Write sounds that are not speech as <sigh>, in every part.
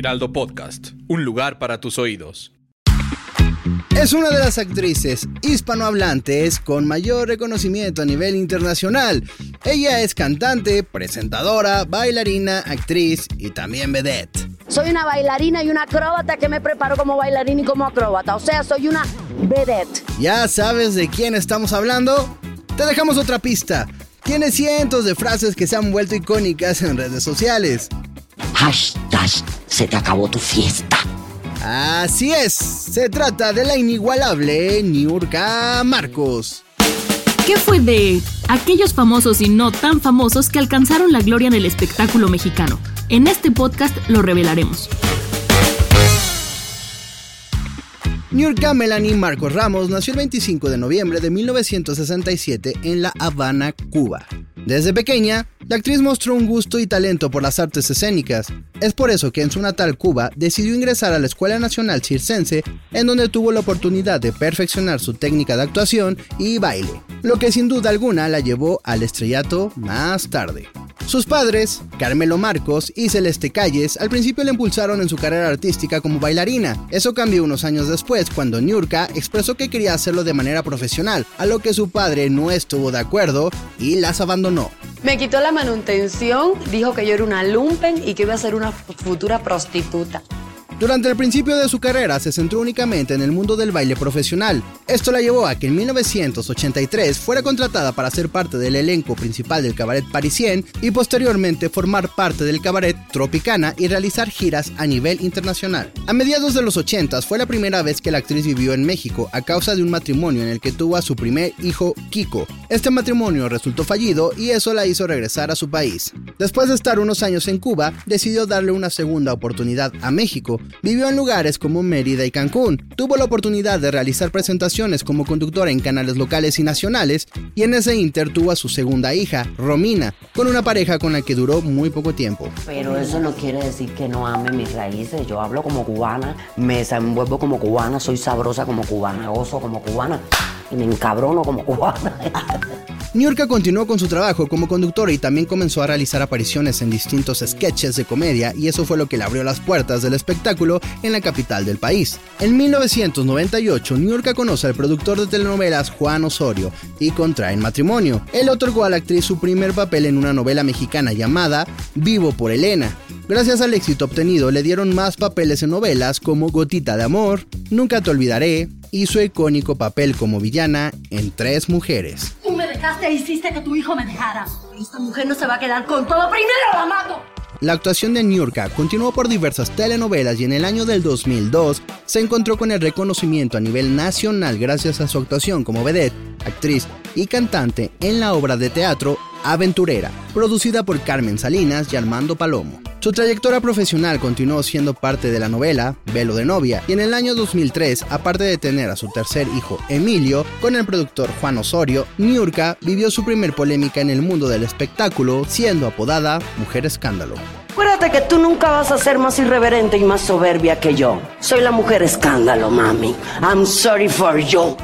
Heraldo Podcast, un lugar para tus oídos. Es una de las actrices hispanohablantes con mayor reconocimiento a nivel internacional. Ella es cantante, presentadora, bailarina, actriz y también vedette. Soy una bailarina y una acróbata que me preparo como bailarina y como acróbata. O sea, soy una vedette. ¿Ya sabes de quién estamos hablando? Te dejamos otra pista. Tiene cientos de frases que se han vuelto icónicas en redes sociales. Hashtag se te acabó tu fiesta. Así es, se trata de la inigualable Niurka Marcos. ¿Qué fue de aquellos famosos y no tan famosos que alcanzaron la gloria en el espectáculo mexicano? En este podcast lo revelaremos. Niurka Melanie Marcos Ramos nació el 25 de noviembre de 1967 en La Habana, Cuba. Desde pequeña, la actriz mostró un gusto y talento por las artes escénicas. Es por eso que en su natal Cuba decidió ingresar a la Escuela Nacional Circense, en donde tuvo la oportunidad de perfeccionar su técnica de actuación y baile, lo que sin duda alguna la llevó al estrellato más tarde. Sus padres, Carmelo Marcos y Celeste Calles, al principio le impulsaron en su carrera artística como bailarina. Eso cambió unos años después cuando Niurka expresó que quería hacerlo de manera profesional, a lo que su padre no estuvo de acuerdo y las abandonó. Me quitó la manutención, dijo que yo era una lumpen y que iba a ser una futura prostituta. Durante el principio de su carrera se centró únicamente en el mundo del baile profesional. Esto la llevó a que en 1983 fuera contratada para ser parte del elenco principal del cabaret parisien y posteriormente formar parte del cabaret Tropicana y realizar giras a nivel internacional. A mediados de los 80 fue la primera vez que la actriz vivió en México a causa de un matrimonio en el que tuvo a su primer hijo Kiko. Este matrimonio resultó fallido y eso la hizo regresar a su país. Después de estar unos años en Cuba, decidió darle una segunda oportunidad a México Vivió en lugares como Mérida y Cancún. Tuvo la oportunidad de realizar presentaciones como conductora en canales locales y nacionales y en ese inter tuvo a su segunda hija, Romina, con una pareja con la que duró muy poco tiempo. Pero eso no quiere decir que no ame mis raíces. Yo hablo como cubana, me desenvuelvo como cubana, soy sabrosa como cubana, gozo como cubana y me encabrono como cubana. <laughs> Niurka continuó con su trabajo como conductora y también comenzó a realizar apariciones en distintos sketches de comedia y eso fue lo que le abrió las puertas del espectáculo en la capital del país. En 1998, Niurka conoce al productor de telenovelas Juan Osorio y contraen matrimonio. Él otorgó a la actriz su primer papel en una novela mexicana llamada Vivo por Elena. Gracias al éxito obtenido le dieron más papeles en novelas como Gotita de Amor, Nunca te olvidaré y su icónico papel como villana en Tres Mujeres e hiciste que tu hijo me dejara. Esta mujer no se va a quedar con todo. Primero la mato. La actuación de Niurka continuó por diversas telenovelas y en el año del 2002 se encontró con el reconocimiento a nivel nacional gracias a su actuación como vedette, actriz y cantante en la obra de teatro Aventurera, producida por Carmen Salinas y Armando Palomo. Su trayectoria profesional continuó siendo parte de la novela Velo de novia y en el año 2003, aparte de tener a su tercer hijo Emilio con el productor Juan Osorio, Niurka vivió su primer polémica en el mundo del espectáculo siendo apodada Mujer Escándalo. Acuérdate que tú nunca vas a ser más irreverente y más soberbia que yo. Soy la mujer escándalo, mami. I'm sorry for you.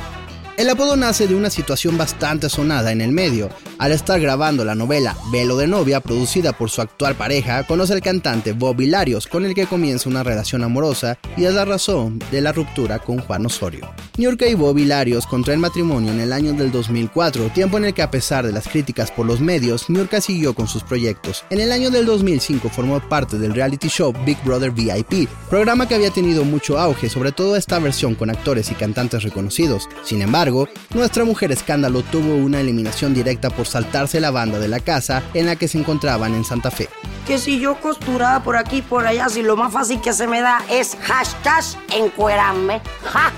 El apodo nace de una situación bastante sonada en el medio. Al estar grabando la novela Velo de novia, producida por su actual pareja, conoce al cantante Bob Hilarios, con el que comienza una relación amorosa y es la razón de la ruptura con Juan Osorio. Niurka y Bob Hilarios contraen matrimonio en el año del 2004, tiempo en el que a pesar de las críticas por los medios, Niurka siguió con sus proyectos. En el año del 2005 formó parte del reality show Big Brother VIP, programa que había tenido mucho auge, sobre todo esta versión con actores y cantantes reconocidos. Sin embargo, nuestra mujer escándalo tuvo una eliminación directa por saltarse la banda de la casa en la que se encontraban en Santa Fe. Que si yo costuraba por aquí y por allá, si lo más fácil que se me da es hashtag encuerarme. ¡Ja!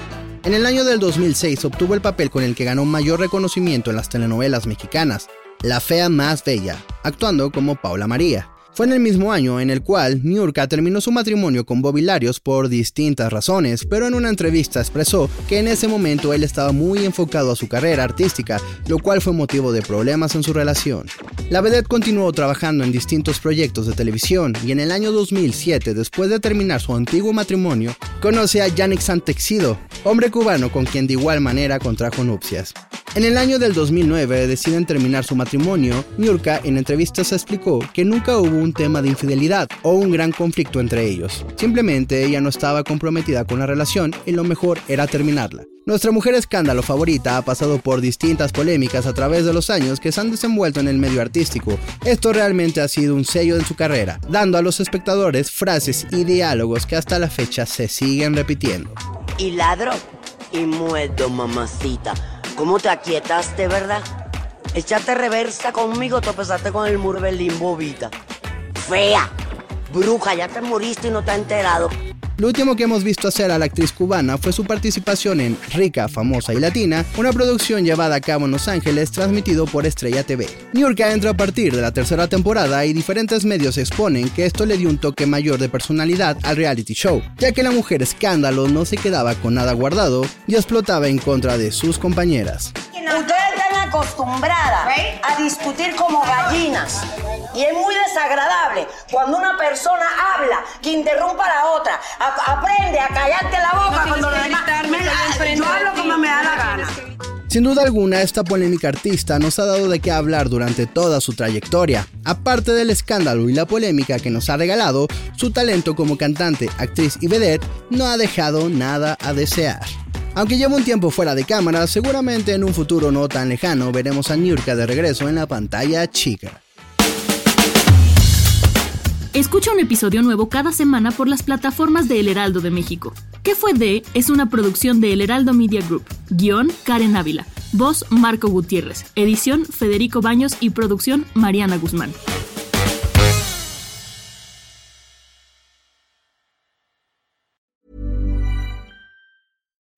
En el año del 2006 obtuvo el papel con el que ganó mayor reconocimiento en las telenovelas mexicanas, La Fea Más Bella, actuando como Paula María. Fue en el mismo año en el cual Niurka terminó su matrimonio con Bobby Larios por distintas razones, pero en una entrevista expresó que en ese momento él estaba muy enfocado a su carrera artística, lo cual fue motivo de problemas en su relación. La vedette continuó trabajando en distintos proyectos de televisión y en el año 2007, después de terminar su antiguo matrimonio, conoce a Yannick Santexido, hombre cubano con quien de igual manera contrajo nupcias. En el año del 2009 deciden terminar su matrimonio, Niurka en entrevistas explicó que nunca hubo un tema de infidelidad o un gran conflicto entre ellos. Simplemente ella no estaba comprometida con la relación y lo mejor era terminarla. Nuestra mujer escándalo favorita ha pasado por distintas polémicas a través de los años que se han desenvuelto en el medio artístico. Esto realmente ha sido un sello en su carrera, dando a los espectadores frases y diálogos que hasta la fecha se siguen repitiendo. Y ladro y muerdo, mamacita. ¿Cómo te aquietaste, verdad? Echaste reversa conmigo, topesaste con el muro del bobita. Fea, bruja, ya te moriste y no te has enterado. Lo último que hemos visto hacer a la actriz cubana fue su participación en Rica, Famosa y Latina, una producción llevada a cabo en Los Ángeles transmitido por Estrella TV. New York entra a partir de la tercera temporada y diferentes medios exponen que esto le dio un toque mayor de personalidad al reality show, ya que la mujer escándalo no se quedaba con nada guardado y explotaba en contra de sus compañeras. A discutir como gallinas. Y es muy desagradable cuando una persona habla que interrumpa a la otra. aprende a callarte la boca cuando lo demás. Yo hablo como me da la gana. Sin duda alguna, esta polémica artista nos ha dado de qué hablar durante toda su trayectoria. Aparte del escándalo y la polémica que nos ha regalado, su talento como cantante, actriz y vedette no ha dejado nada a desear. Aunque lleva un tiempo fuera de cámara, seguramente en un futuro no tan lejano veremos a Niurka de regreso en la pantalla chica. Escucha un episodio nuevo cada semana por las plataformas de El Heraldo de México. ¿Qué fue de? Es una producción de El Heraldo Media Group. Guión Karen Ávila. Voz Marco Gutiérrez. Edición Federico Baños y producción Mariana Guzmán.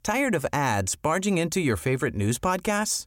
Tired of ads barging into your favorite news podcasts?